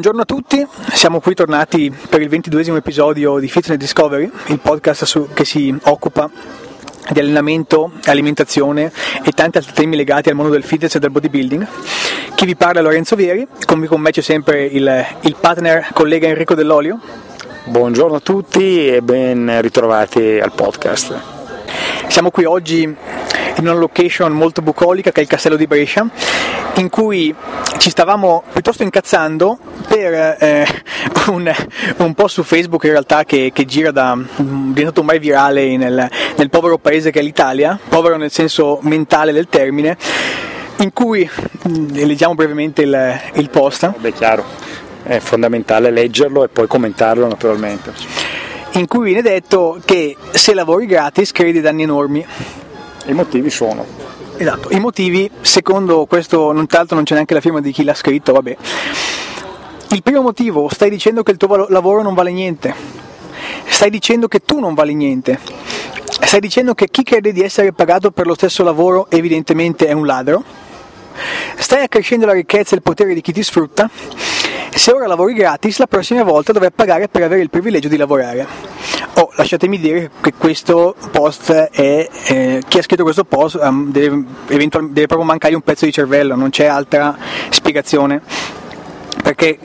Buongiorno a tutti, siamo qui tornati per il ventiduesimo episodio di Fitness Discovery, il podcast su, che si occupa di allenamento, alimentazione e tanti altri temi legati al mondo del fitness e del bodybuilding. Chi vi parla è Lorenzo Vieri, con, me c'è sempre il, il partner collega Enrico Dell'Olio. Buongiorno a tutti e ben ritrovati al podcast. Siamo qui oggi in una location molto bucolica che è il castello di Brescia in cui ci stavamo piuttosto incazzando per eh, un, un, post su Facebook in realtà che, che gira da diventato ormai virale nel, nel povero paese che è l'Italia, povero nel senso mentale del termine, in cui leggiamo brevemente il, il post. Beh, chiaro, è fondamentale leggerlo e poi commentarlo naturalmente. In cui viene detto che se lavori gratis crei danni enormi. I motivi sono Esatto, i motivi, secondo questo, non tanto non c'è neanche la firma di chi l'ha scritto, vabbè. Il primo motivo, stai dicendo che il tuo lavoro non vale niente. Stai dicendo che tu non vali niente. Stai dicendo che chi crede di essere pagato per lo stesso lavoro evidentemente è un ladro. Stai accrescendo la ricchezza e il potere di chi ti sfrutta. Se ora lavori gratis, la prossima volta dovrai pagare per avere il privilegio di lavorare. Oh, lasciatemi dire che questo post è. Eh, chi ha scritto questo post um, deve, deve proprio mancare un pezzo di cervello, non c'è altra spiegazione. Perché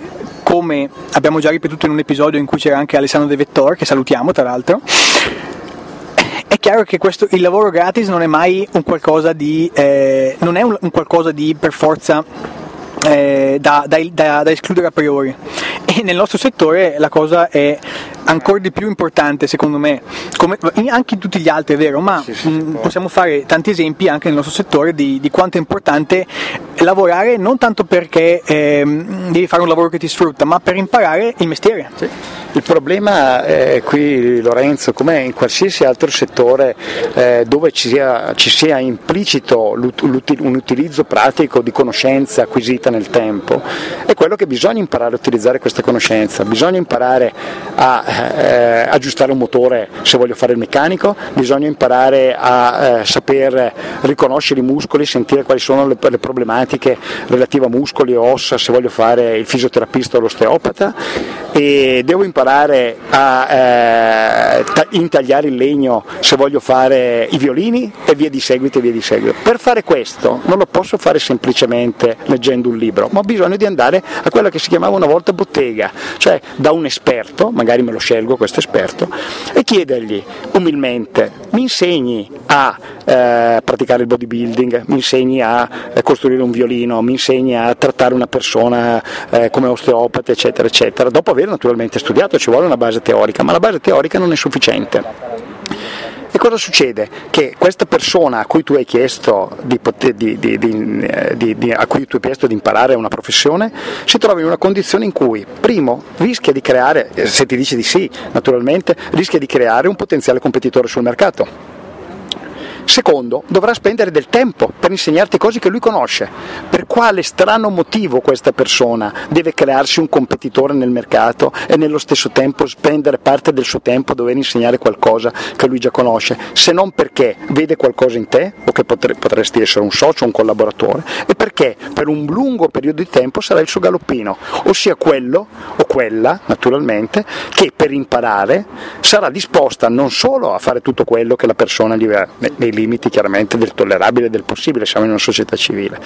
come abbiamo già ripetuto in un episodio in cui c'era anche Alessandro De Vettor, che salutiamo tra l'altro, è chiaro che questo, il lavoro gratis non è mai un qualcosa di, eh, non è un, un qualcosa di per forza eh, da, da, da, da, escludere a priori. E nel nostro settore la cosa è ancora di più importante secondo me, come, anche in tutti gli altri è vero, ma sì, sì, mh, possiamo fare tanti esempi anche nel nostro settore di, di quanto è importante lavorare non tanto perché eh, devi fare un lavoro che ti sfrutta, ma per imparare il mestiere. Sì. Il problema è qui, Lorenzo, come in qualsiasi altro settore eh, dove ci sia, ci sia implicito un utilizzo pratico di conoscenza acquisita nel tempo, è quello che bisogna imparare a utilizzare questa conoscenza, bisogna imparare a eh, aggiustare un motore se voglio fare il meccanico, bisogna imparare a eh, saper riconoscere i muscoli, sentire quali sono le, le problematiche relative a muscoli o ossa se voglio fare il fisioterapista o l'osteopata e devo imparare a eh, intagliare il legno se voglio fare i violini e via di seguito e via di seguito. Per fare questo non lo posso fare semplicemente leggendo un libro, ma ho bisogno di andare a quella che si chiamava una volta bottega, cioè da un esperto, magari me lo scelgo questo esperto, e chiedergli umilmente, mi insegni a eh, praticare il bodybuilding, mi insegni a eh, costruire un violino, mi insegni a trattare una persona eh, come osteopata, eccetera, eccetera, dopo aver naturalmente studiato ci vuole una base teorica, ma la base teorica non è sufficiente. E cosa succede? Che questa persona a cui tu hai chiesto di, di, di, cui tu hai chiesto di imparare una professione si trova in una condizione in cui, primo, rischia di creare, se ti dice di sì, naturalmente, rischia di creare un potenziale competitore sul mercato Secondo, dovrà spendere del tempo per insegnarti cose che lui conosce. Per quale strano motivo questa persona deve crearsi un competitore nel mercato e nello stesso tempo spendere parte del suo tempo a dover insegnare qualcosa che lui già conosce, se non perché vede qualcosa in te o che potresti essere un socio, un collaboratore, e perché per un lungo periodo di tempo sarà il suo galoppino, ossia quello o quella, naturalmente, che per imparare sarà disposta non solo a fare tutto quello che la persona gli nei limiti chiaramente del tollerabile e del possibile, siamo in una società civile,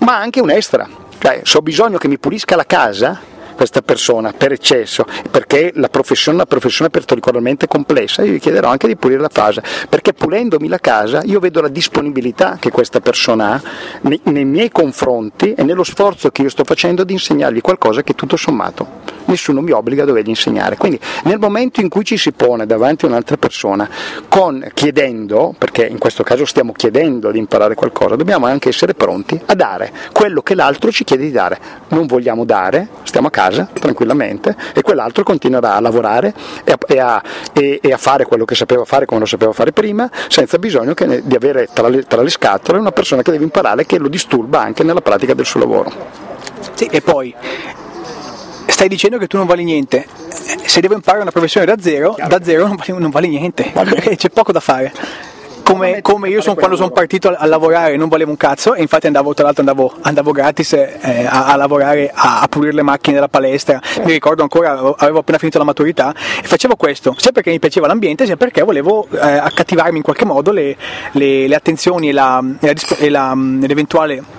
ma anche un extra, cioè se ho bisogno che mi pulisca la casa, questa persona per eccesso, perché la professione è una professione particolarmente complessa, io gli chiederò anche di pulire la casa, perché pulendomi la casa io vedo la disponibilità che questa persona ha nei, nei miei confronti e nello sforzo che io sto facendo di insegnargli qualcosa che tutto sommato nessuno mi obbliga a dovergli insegnare. Quindi nel momento in cui ci si pone davanti a un'altra persona con, chiedendo, perché in questo caso stiamo chiedendo di imparare qualcosa, dobbiamo anche essere pronti a dare quello che l'altro ci chiede di dare. Non vogliamo dare, stiamo a casa tranquillamente e quell'altro continuerà a lavorare e a, e a, e, e a fare quello che sapeva fare come lo sapeva fare prima, senza bisogno ne, di avere tra le, tra le scatole una persona che deve imparare che lo disturba anche nella pratica del suo lavoro. Sì, e poi stai dicendo che tu non vali niente. Se devo imparare una professione da zero, Chiaro. da zero non vale, non vale niente, c'è poco da fare. Come, come io son, quando sono partito a, a, lavorare non volevo un cazzo e infatti andavo tra l'altro andavo, andavo gratis eh, a, a, lavorare a, a, pulire le macchine della palestra. Mi ricordo ancora avevo appena finito la maturità e facevo questo. Sia perché mi piaceva l'ambiente sia perché volevo eh, accattivarmi in qualche modo le, le, le attenzioni e, la, e, la, e la, l'eventuale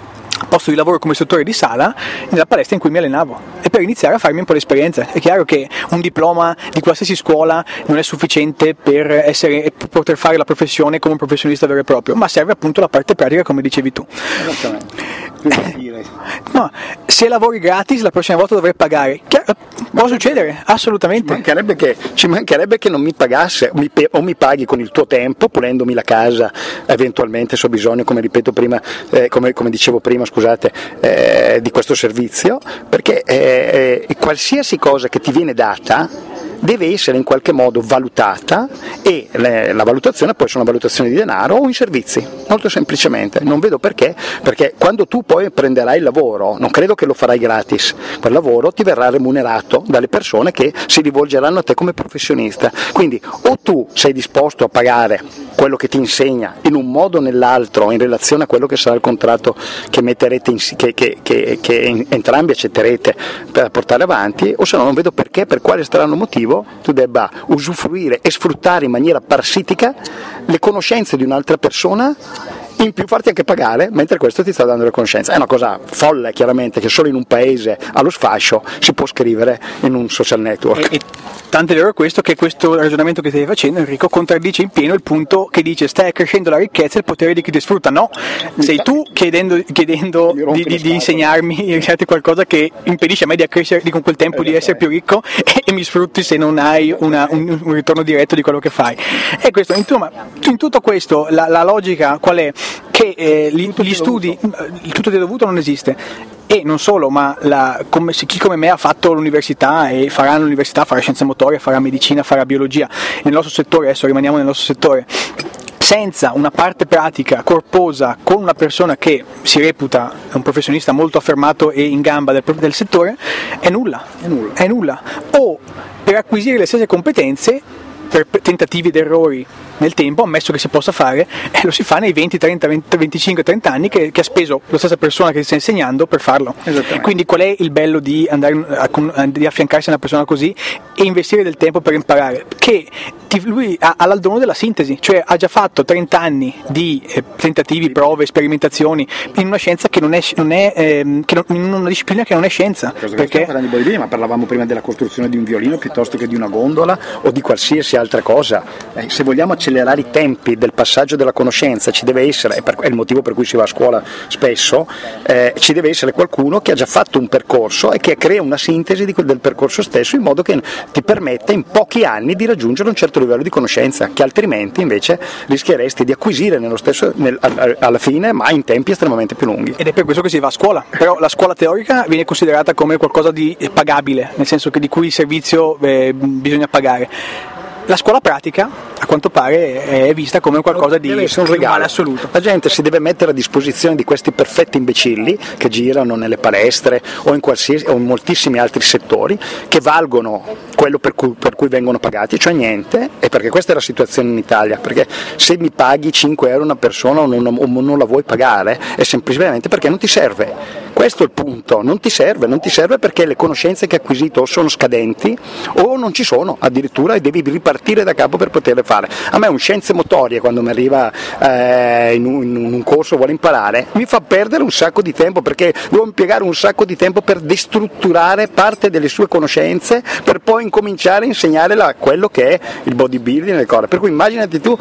posto di lavoro come istruttore di sala nella palestra in cui mi allenavo e per iniziare a farmi un po' di esperienza. È chiaro che un diploma di qualsiasi scuola non è sufficiente per essere, poter fare la professione come un professionista vero e proprio, ma serve appunto la parte pratica come dicevi tu. No, se lavori gratis la prossima volta dovrai pagare. Chiaro, può succedere, assolutamente. Ci mancherebbe, che, ci mancherebbe che non mi pagasse mi, o mi paghi con il tuo tempo, pulendomi la casa eventualmente se ho bisogno, come ripeto prima, eh, come, come, dicevo prima, scusate, eh, di questo servizio, perché eh, eh qualsiasi cosa che ti viene data deve essere in qualche modo valutata e le, la valutazione può essere una valutazione di denaro o in servizi, molto semplicemente. Non vedo perché, perché quando tu poi prenderai il lavoro, non credo che lo farai gratis, quel lavoro ti verrà remunerato dalle persone che si rivolgeranno a te come professionista. Quindi o tu sei disposto a pagare quello che ti insegna in un modo o nell'altro in relazione a quello che sarà il contratto che, in, che, che, che entrambi accetterete per portare avanti, o se no non vedo perché, per quale strano motivo motivo tu debba usufruire e sfruttare in maniera parasitica le conoscenze di un'altra persona in più farti anche pagare mentre questo ti sta dando le conoscenze. È una cosa folle chiaramente che solo in un paese allo sfascio si può scrivere in un social network. E, e Tant'è vero questo che questo ragionamento che stai facendo, Enrico, contraddice in pieno il punto che dice stai crescendo la ricchezza e il potere di chi ti sfrutta. No, sei tu chiedendo, chiedendo di, di, di, insegnarmi qualcosa che impedisce a me di accrescere con quel tempo di essere più ricco e, e mi sfrutti se non hai una, un, un, ritorno diretto di quello che fai. E questo, insomma, in tutto questo la, la logica qual è? Che eh, gli, gli studi, il tutto di dovuto non esiste e non solo, ma la, come, chi come me ha fatto l'università e farà l'università, farà scienze motorie, farà medicina, farà biologia, nel nostro settore, adesso rimaniamo nel nostro settore, senza una parte pratica corposa con una persona che si reputa un professionista molto affermato e in gamba del, del settore, è nulla. è nulla. È nulla. O per acquisire le stesse competenze per tentativi ed errori nel tempo, ammesso che si possa fare, e lo si fa nei 20, 30, 20, 25, 30 anni che, che, ha speso la stessa persona che ti sta insegnando per farlo. Quindi qual è il bello di, andare a, a, di affiancarsi a una persona così e investire del tempo per imparare? Che ti, lui ha, ha l'aldono della sintesi, cioè ha già fatto 30 anni di eh, tentativi, prove, sperimentazioni in una scienza che non è, non è ehm, che non, in una disciplina che non è scienza. Perché di bodybuilding, ma parlavamo prima della costruzione di un violino piuttosto che di una gondola o di qualsiasi altra cosa. Eh, se vogliamo accelerare i tempi del passaggio della conoscenza, ci deve essere, è il motivo per cui si va a scuola spesso, eh, ci deve essere qualcuno che ha già fatto un percorso e che crea una sintesi di, del percorso stesso in modo che ti permetta in pochi anni di raggiungere un certo livello di conoscenza che altrimenti invece rischieresti di acquisire stesso, nel, alla fine ma in tempi estremamente più lunghi. Ed è per questo che si va a scuola, però la scuola teorica viene considerata come qualcosa di pagabile, nel senso che di cui il servizio eh, bisogna pagare la scuola pratica, a quanto pare, è vista come qualcosa di un regalo assoluto. La gente si deve mettere a disposizione di questi perfetti imbecilli che girano nelle palestre o in, o in moltissimi altri settori, che valgono quello per cui, per cui, vengono pagati, cioè niente, e perché questa è la situazione in Italia, perché se mi paghi 5 euro una persona o non, o non la vuoi pagare è semplicemente perché non ti serve. Questo è il punto, non ti serve, non ti serve perché le conoscenze che hai acquisito sono scadenti o non ci sono addirittura e devi ripartire da capo per poterle fare. A me un scienze motorie quando mi arriva eh, in, un, in, un, corso vuole imparare mi fa perdere un sacco di tempo perché devo impiegare un sacco di tempo per destrutturare parte delle sue conoscenze per poi incominciare a insegnare quello che è il bodybuilding nel corpo. Per cui immaginati tu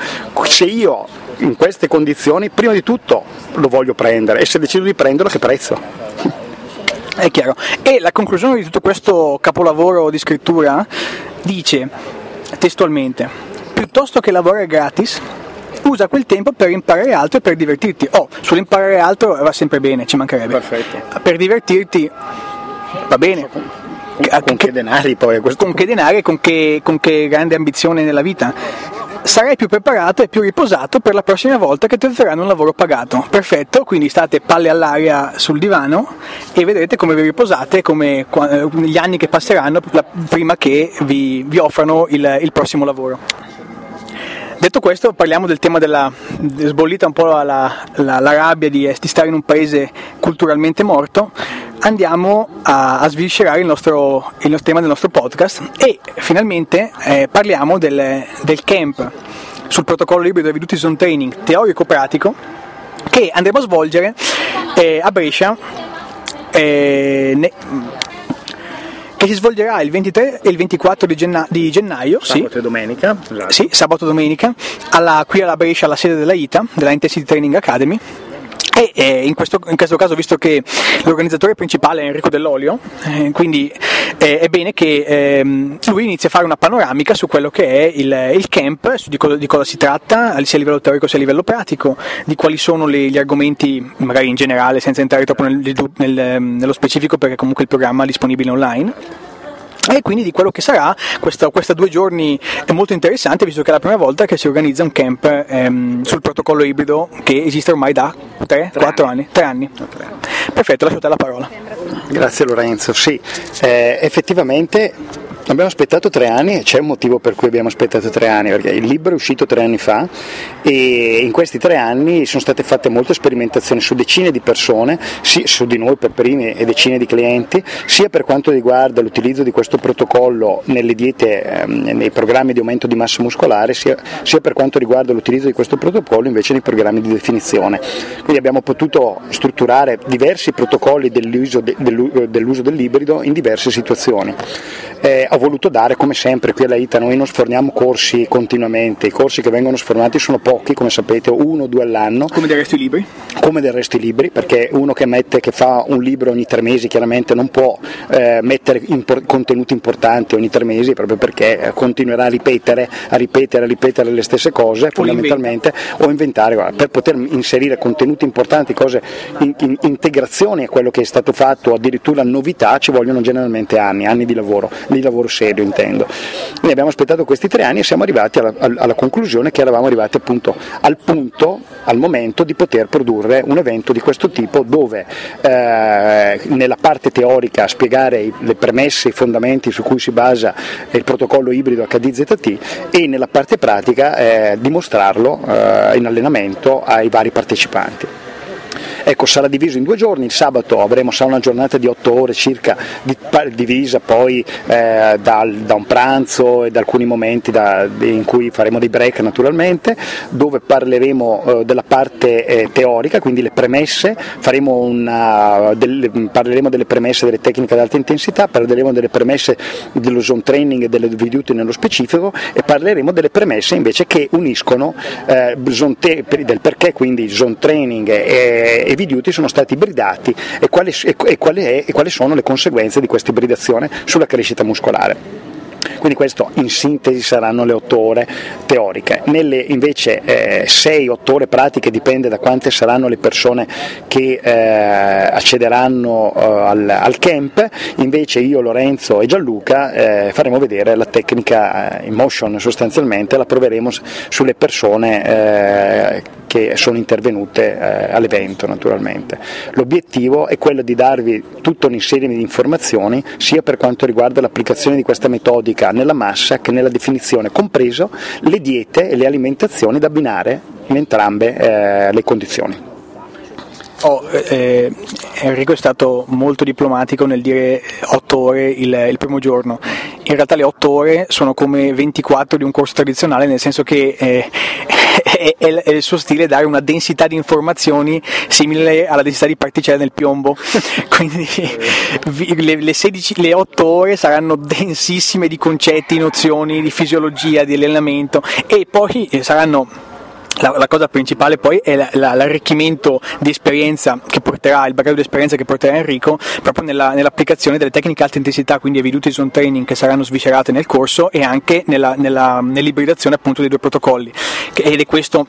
se io in queste condizioni prima di tutto lo voglio prendere e se decido di prenderlo che prezzo? È chiaro. E la conclusione di tutto questo capolavoro di scrittura dice testualmente, piuttosto che lavorare gratis, usa quel tempo per imparare altro e per divertirti. Oh, sull'imparare altro va sempre bene, ci mancherebbe. Perfetto. Per divertirti va bene. Con, con, con che denari poi? Con che denari e con che, con che grande ambizione nella vita sarai più preparato e più riposato per la prossima volta che ti offriranno un lavoro pagato. Perfetto, quindi state palle all'aria sul divano e vedrete come vi riposate come, eh, negli anni che passeranno prima che vi, vi offrano il, il prossimo lavoro. Detto questo, parliamo del tema della sbollita un po' la, la, la rabbia di, di, stare in un paese culturalmente morto. Andiamo a, a sviscerare il, nostro, il tema del nostro podcast e finalmente eh, parliamo del, del camp sul protocollo ibrido Reduti Zone Training teorico-pratico che andremo a svolgere eh, a Brescia eh, ne, si svolgerà il 23 e il 24 di, genna- di gennaio. Sabato sì. e domenica. Esatto. Sì, sabato e domenica, alla, qui alla Brescia, alla sede della ITA, della Intensity Training Academy. E eh, in, questo, in, questo, caso, visto che l'organizzatore principale è Enrico Dell'Olio, eh, quindi eh, è bene che ehm, lui inizi a fare una panoramica su quello che è il, il camp, di cosa, di, cosa, si tratta, sia a livello teorico sia a livello pratico, di quali sono le, gli argomenti, magari in generale, senza entrare troppo nel, nel, nello specifico, perché comunque il programma è disponibile online e quindi di quello che sarà questa, questa due giorni è molto interessante visto che è la prima volta che si organizza un camp ehm, sul protocollo ibrido che esiste ormai da 3-4 anni. 3 anni. Perfetto, lascio a te la parola. Grazie Lorenzo, sì, eh, effettivamente Abbiamo aspettato tre anni e c'è un motivo per cui abbiamo aspettato tre anni, perché il libro è uscito tre anni fa e in questi tre anni sono state fatte molte sperimentazioni su decine di persone, su di noi per primi e decine di clienti, sia per quanto riguarda l'utilizzo di questo protocollo nelle diete, ehm, nei programmi di aumento di massa muscolare, sia, sia per quanto riguarda l'utilizzo di questo protocollo invece nei programmi di definizione. Quindi abbiamo potuto strutturare diversi protocolli dell'uso, de, dell'uso dell'ibrido in diverse situazioni. Eh, ho voluto dare come sempre qui alla ITA, noi non sforniamo corsi continuamente, i corsi che vengono sfornati sono pochi, come sapete, uno o due all'anno. Come del resto i libri? Come del resto i libri, perché uno che mette, che fa un libro ogni tre mesi chiaramente non può eh, mettere impor- contenuti importanti ogni tre mesi proprio perché eh, continuerà a ripetere, a ripetere, a ripetere le stesse cose fondamentalmente o inventare, guarda, per poter inserire contenuti importanti, cose in, in, integrazioni a quello che è stato fatto, addirittura novità, ci vogliono generalmente anni, anni di lavoro, di lavoro lavoro serio intendo. Noi abbiamo aspettato questi tre anni e siamo arrivati alla, alla conclusione che eravamo arrivati appunto al punto, al momento di poter produrre un evento di questo tipo dove eh, nella parte teorica spiegare le premesse, i fondamenti su cui si basa il protocollo ibrido HDZT e nella parte pratica eh, dimostrarlo eh, in allenamento ai vari partecipanti. Ecco, sarà diviso in due giorni, il sabato avremo sarà una giornata di otto ore circa, divisa poi eh, da, da, un pranzo e da alcuni momenti da, in cui faremo dei break naturalmente, dove parleremo eh, della parte eh, teorica, quindi le premesse, una, delle, parleremo delle premesse delle tecniche ad alta intensità, parleremo delle premesse dello zone training e delle video nello specifico e parleremo delle premesse invece che uniscono eh, te, del perché quindi zone training e, e heavy duty sono stati ibridati e quali, e, quali è, e quali sono le conseguenze di questa ibridazione sulla crescita muscolare. Quindi questo in sintesi saranno le 8 ore teoriche. Nelle invece eh, 6-8 ore pratiche dipende da quante saranno le persone che eh, accederanno eh, al, al, camp, invece io, Lorenzo e Gianluca eh, faremo vedere la tecnica eh, in motion sostanzialmente, la proveremo sulle persone eh, che sono intervenute all'evento naturalmente. L'obiettivo è quello di darvi tutta un'insieme di informazioni sia per quanto riguarda l'applicazione di questa metodica nella massa che nella definizione, compreso le diete e le alimentazioni da abbinare in entrambe eh, le condizioni. Oh, eh, Enrico è stato molto diplomatico nel dire 8 ore il, il, primo giorno. In realtà le 8 ore sono come 24 di un corso tradizionale, nel senso che eh, è, è, è, il suo stile dare una densità di informazioni simile alla densità di particelle nel piombo. Quindi le, le, 16, le 8 ore saranno densissime di concetti, nozioni, di fisiologia, di allenamento e poi saranno la, la, cosa principale poi è la, la, l'arricchimento di esperienza che porterà, il bagaglio di esperienza che porterà Enrico proprio nella, nell'applicazione delle tecniche alta intensità, quindi evidute zone training che saranno sviscerate nel corso e anche nella, nella, nell'ibridazione appunto dei due protocolli. Ed è questo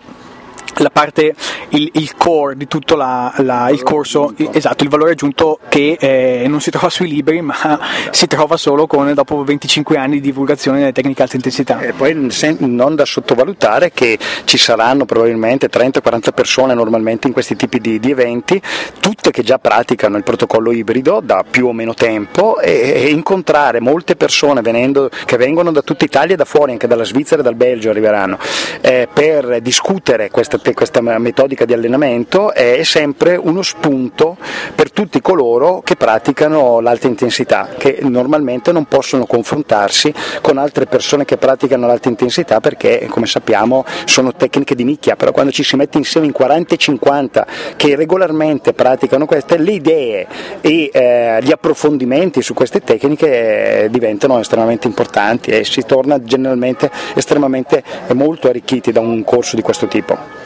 la parte, il, il, core di tutto la, la, il corso, esatto, il valore aggiunto che eh, non si trova sui libri ma si trova solo con, dopo 25 anni di divulgazione delle tecniche alta intensità. E poi non da sottovalutare che ci saranno probabilmente 30-40 persone normalmente in questi tipi di, di, eventi, tutte che già praticano il protocollo ibrido da più o meno tempo e, e incontrare molte persone venendo, che vengono da tutta Italia e da fuori, anche dalla Svizzera e dal Belgio arriveranno, eh, per discutere questa questa metodica di allenamento è sempre uno spunto per tutti coloro che praticano l'alta intensità, che normalmente non possono confrontarsi con altre persone che praticano l'alta intensità perché, come sappiamo, sono tecniche di nicchia, però quando ci si mette insieme in 40 e 50 che regolarmente praticano queste, le idee e eh, gli approfondimenti su queste tecniche eh, diventano estremamente importanti e si torna generalmente estremamente molto arricchiti da un corso di questo tipo.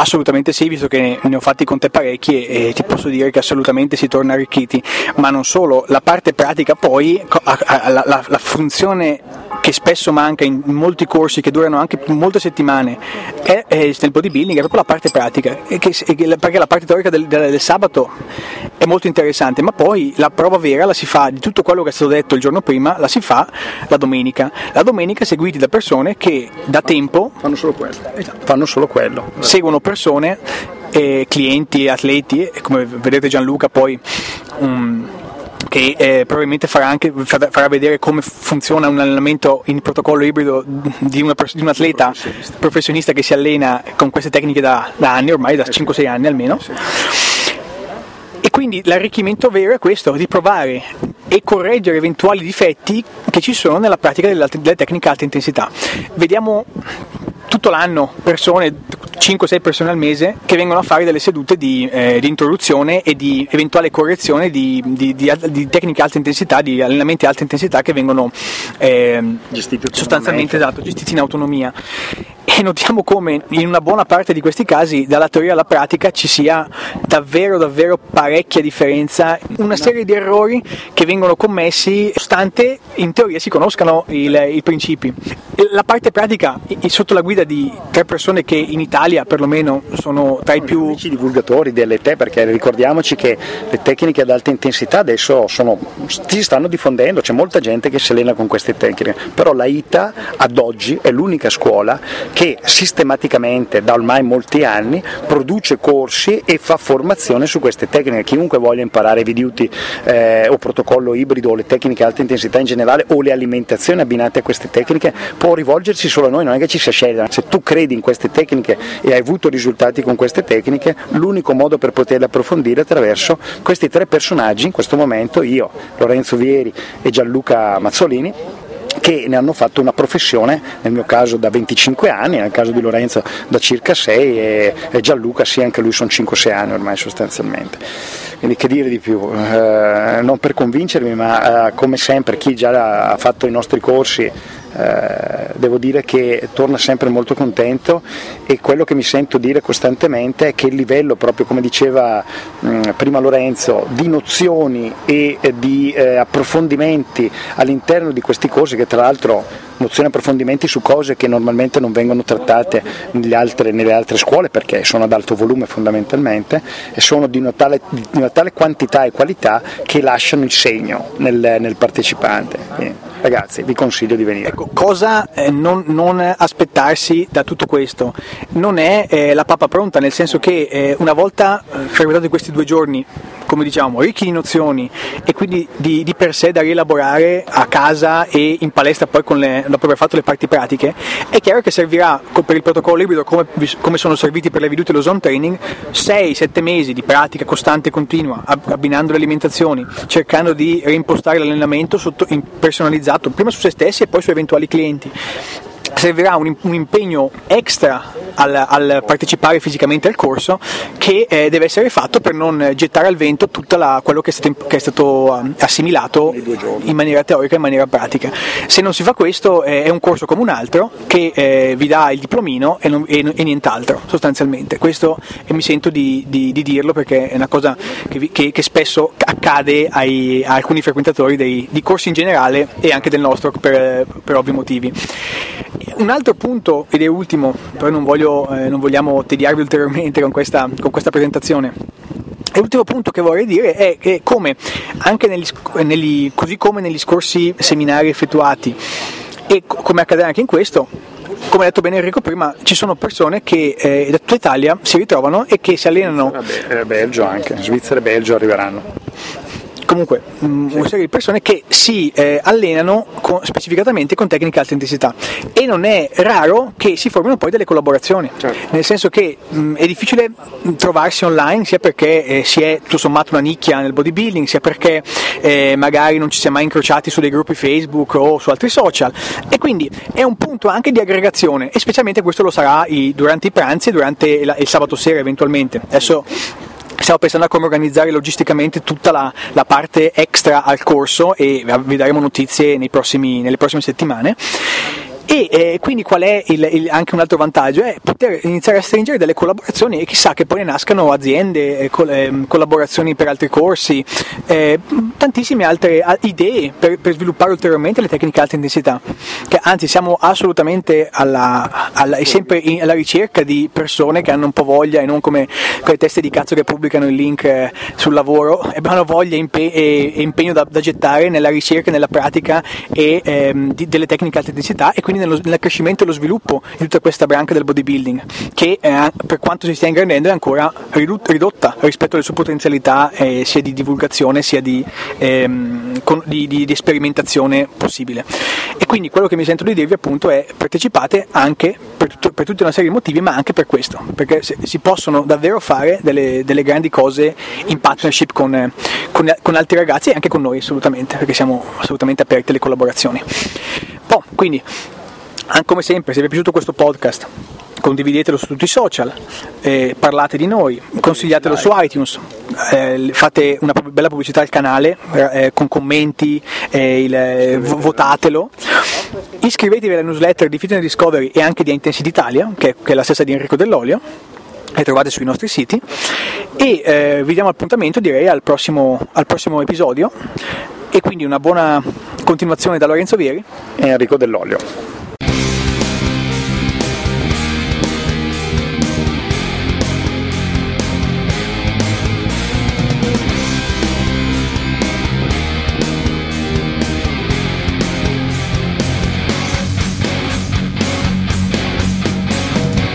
Assolutamente sì, visto che ne ho fatti con te parecchi e ti posso dire che assolutamente si torna arricchiti, ma non solo, la parte pratica poi, la, la, la funzione che spesso manca in molti corsi che durano anche molte settimane è, è nel bodybuilding è proprio la parte pratica, che, perché la parte teorica del, del, del, sabato è molto interessante, ma poi la prova vera la si fa di tutto quello che è stato detto il giorno prima, la si fa la domenica. La domenica seguiti da persone che da tempo fanno solo quello. Esatto. Fanno solo quello. Seguono persone, eh, clienti, atleti, e come vedete Gianluca poi um, che eh, probabilmente farà, anche, farà vedere come funziona un allenamento in protocollo ibrido di, una, di un atleta professionista. professionista. che si allena con queste tecniche da, da anni, ormai da 5-6 anni almeno. E quindi l'arricchimento vero è questo, di provare e correggere eventuali difetti che ci sono nella pratica delle, tecniche alta intensità. Vediamo tutto l'anno persone, 5-6 persone al mese, che vengono a fare delle sedute di, eh, di introduzione e di eventuale correzione di, di, di, tecniche alta intensità, di allenamenti alta intensità che vengono eh, sostanzialmente esatto, gestiti in autonomia. E notiamo come in una buona parte di questi casi dalla teoria alla pratica ci sia davvero davvero parecchia differenza, una serie di errori che vengono commessi stante in teoria si conoscano il, i principi. La parte pratica sotto la guida di tre persone che in Italia perlomeno sono tra i più I divulgatori delle te perché ricordiamoci che le tecniche ad alta intensità adesso sono, si stanno diffondendo, c'è molta gente che si allena con queste tecniche, però la ITA ad oggi è l'unica scuola che sistematicamente da ormai molti anni produce corsi e fa formazione su queste tecniche. Chiunque voglia imparare VDUT eh, o protocollo ibrido o le tecniche a alta intensità in generale o le alimentazioni abbinate a queste tecniche può rivolgersi solo a noi, non è che ci sia scelta. Se tu credi in queste tecniche e hai avuto risultati con queste tecniche, l'unico modo per poterle approfondire è attraverso questi tre personaggi, in questo momento io, Lorenzo Vieri e Gianluca Mazzolini che ne hanno fatto una professione, nel mio caso da 25 anni, nel caso di Lorenzo da circa 6 e, Gianluca sì, anche lui sono 5-6 anni ormai sostanzialmente. Quindi che dire di più, eh, non per convincermi, ma eh, come sempre chi già ha fatto i nostri corsi devo dire che torna sempre molto contento e quello che mi sento dire costantemente è che il livello, proprio come diceva prima Lorenzo, di nozioni e eh, di eh, approfondimenti all'interno di questi corsi, che tra l'altro nozioni e approfondimenti su cose che normalmente non vengono trattate nelle altre, nelle altre scuole perché sono ad alto volume fondamentalmente e sono di una tale, di una tale quantità e qualità che lasciano il segno nel, nel partecipante. Quindi, ragazzi vi consiglio di venire. Ecco, cosa eh, non, non, aspettarsi da tutto questo? Non è eh, la papa pronta, nel senso che eh, una volta eh, frequentati questi due giorni, come diciamo, ricchi di nozioni e quindi di, di, per sé da rielaborare a casa e in palestra poi le, dopo aver fatto le parti pratiche, è chiaro che servirà per il protocollo ibrido come, come sono serviti per le vedute e lo zone training 6-7 mesi di pratica costante e continua, abbinando le alimentazioni, cercando di reimpostare l'allenamento sotto, personalizzato prima su se stessi e poi su eventuali clienti servirà un, un impegno extra al, al, partecipare fisicamente al corso che eh, deve essere fatto per non gettare al vento tutto quello che è stato, che è stato um, assimilato in maniera teorica e in maniera pratica. Se non si fa questo eh, è un corso come un altro che eh, vi dà il diplomino e, non, e, e, nient'altro sostanzialmente. Questo mi sento di, di, di, dirlo perché è una cosa che, che, che spesso accade ai, a alcuni frequentatori dei, di corsi in generale e anche del nostro per, per ovvi motivi. Un altro punto, ed è ultimo, però non, voglio, eh, non vogliamo tediarvi ulteriormente con questa, con questa presentazione. l'ultimo punto che vorrei dire è che come anche negli, negli, così come negli scorsi seminari effettuati e come accade anche in questo, come ha detto bene Enrico prima, ci sono persone che eh, da tutta Italia si ritrovano e che si allenano. Vabbè, Belgio anche, Svizzera e Belgio arriveranno comunque sì. Mm, una serie di persone che si eh, allenano con, specificatamente con tecniche a alta intensità e non è raro che si formino poi delle collaborazioni, certo. nel senso che mh, mm, è difficile trovarsi online sia perché eh, si è tutto sommato una nicchia nel bodybuilding, sia perché eh, magari non ci si è mai incrociati su dei gruppi Facebook o su altri social e quindi è un punto anche di aggregazione e specialmente questo lo sarà i, durante i pranzi e durante il, il sabato sera eventualmente. Adesso stiamo pensando a come organizzare logisticamente tutta la, la parte extra al corso e vi daremo notizie prossimi, nelle prossime settimane. E eh, quindi qual è il, il, anche un altro vantaggio? È poter iniziare a stringere delle collaborazioni e chissà che poi ne nascano aziende, eh, col, eh, collaborazioni per altri corsi, eh, tantissime altre idee per, per, sviluppare ulteriormente le tecniche a alta intensità. Che anzi siamo assolutamente alla, alla, sempre in, alla ricerca di persone che hanno un po' voglia e non come quelle teste di cazzo che pubblicano il link eh, sul lavoro, e hanno voglia impe- e, impegno da, da, gettare nella ricerca, nella pratica e, ehm, di, delle tecniche a alta intensità e quindi nell'accrescimento e lo sviluppo di tutta questa branca del bodybuilding, che eh, per quanto si stia ingrandendo è ancora ridotta rispetto alle sue potenzialità eh, sia di divulgazione sia di, ehm, con, di, di, di, sperimentazione possibile. E quindi quello che mi sento di dirvi appunto è partecipate anche per, tutto, per tutta una serie di motivi, ma anche per questo, perché si possono davvero fare delle, delle grandi cose in partnership con, con, con altri ragazzi e anche con noi assolutamente, perché siamo assolutamente aperti alle collaborazioni. Poi, quindi come sempre, se vi è piaciuto questo podcast, condividetelo su tutti i social, eh, parlate di noi, consigliatelo su iTunes, eh, fate una bella pubblicità al canale eh, con commenti, eh, il, eh, votatelo. Iscrivetevi alla newsletter di Fitness Discovery e anche di Intensity Italia, che, che è la stessa di Enrico Dell'Olio le trovate sui nostri siti. E eh, vi diamo appuntamento direi al prossimo, al prossimo episodio. E quindi una buona continuazione da Lorenzo Vieri. E Enrico Dell'Olio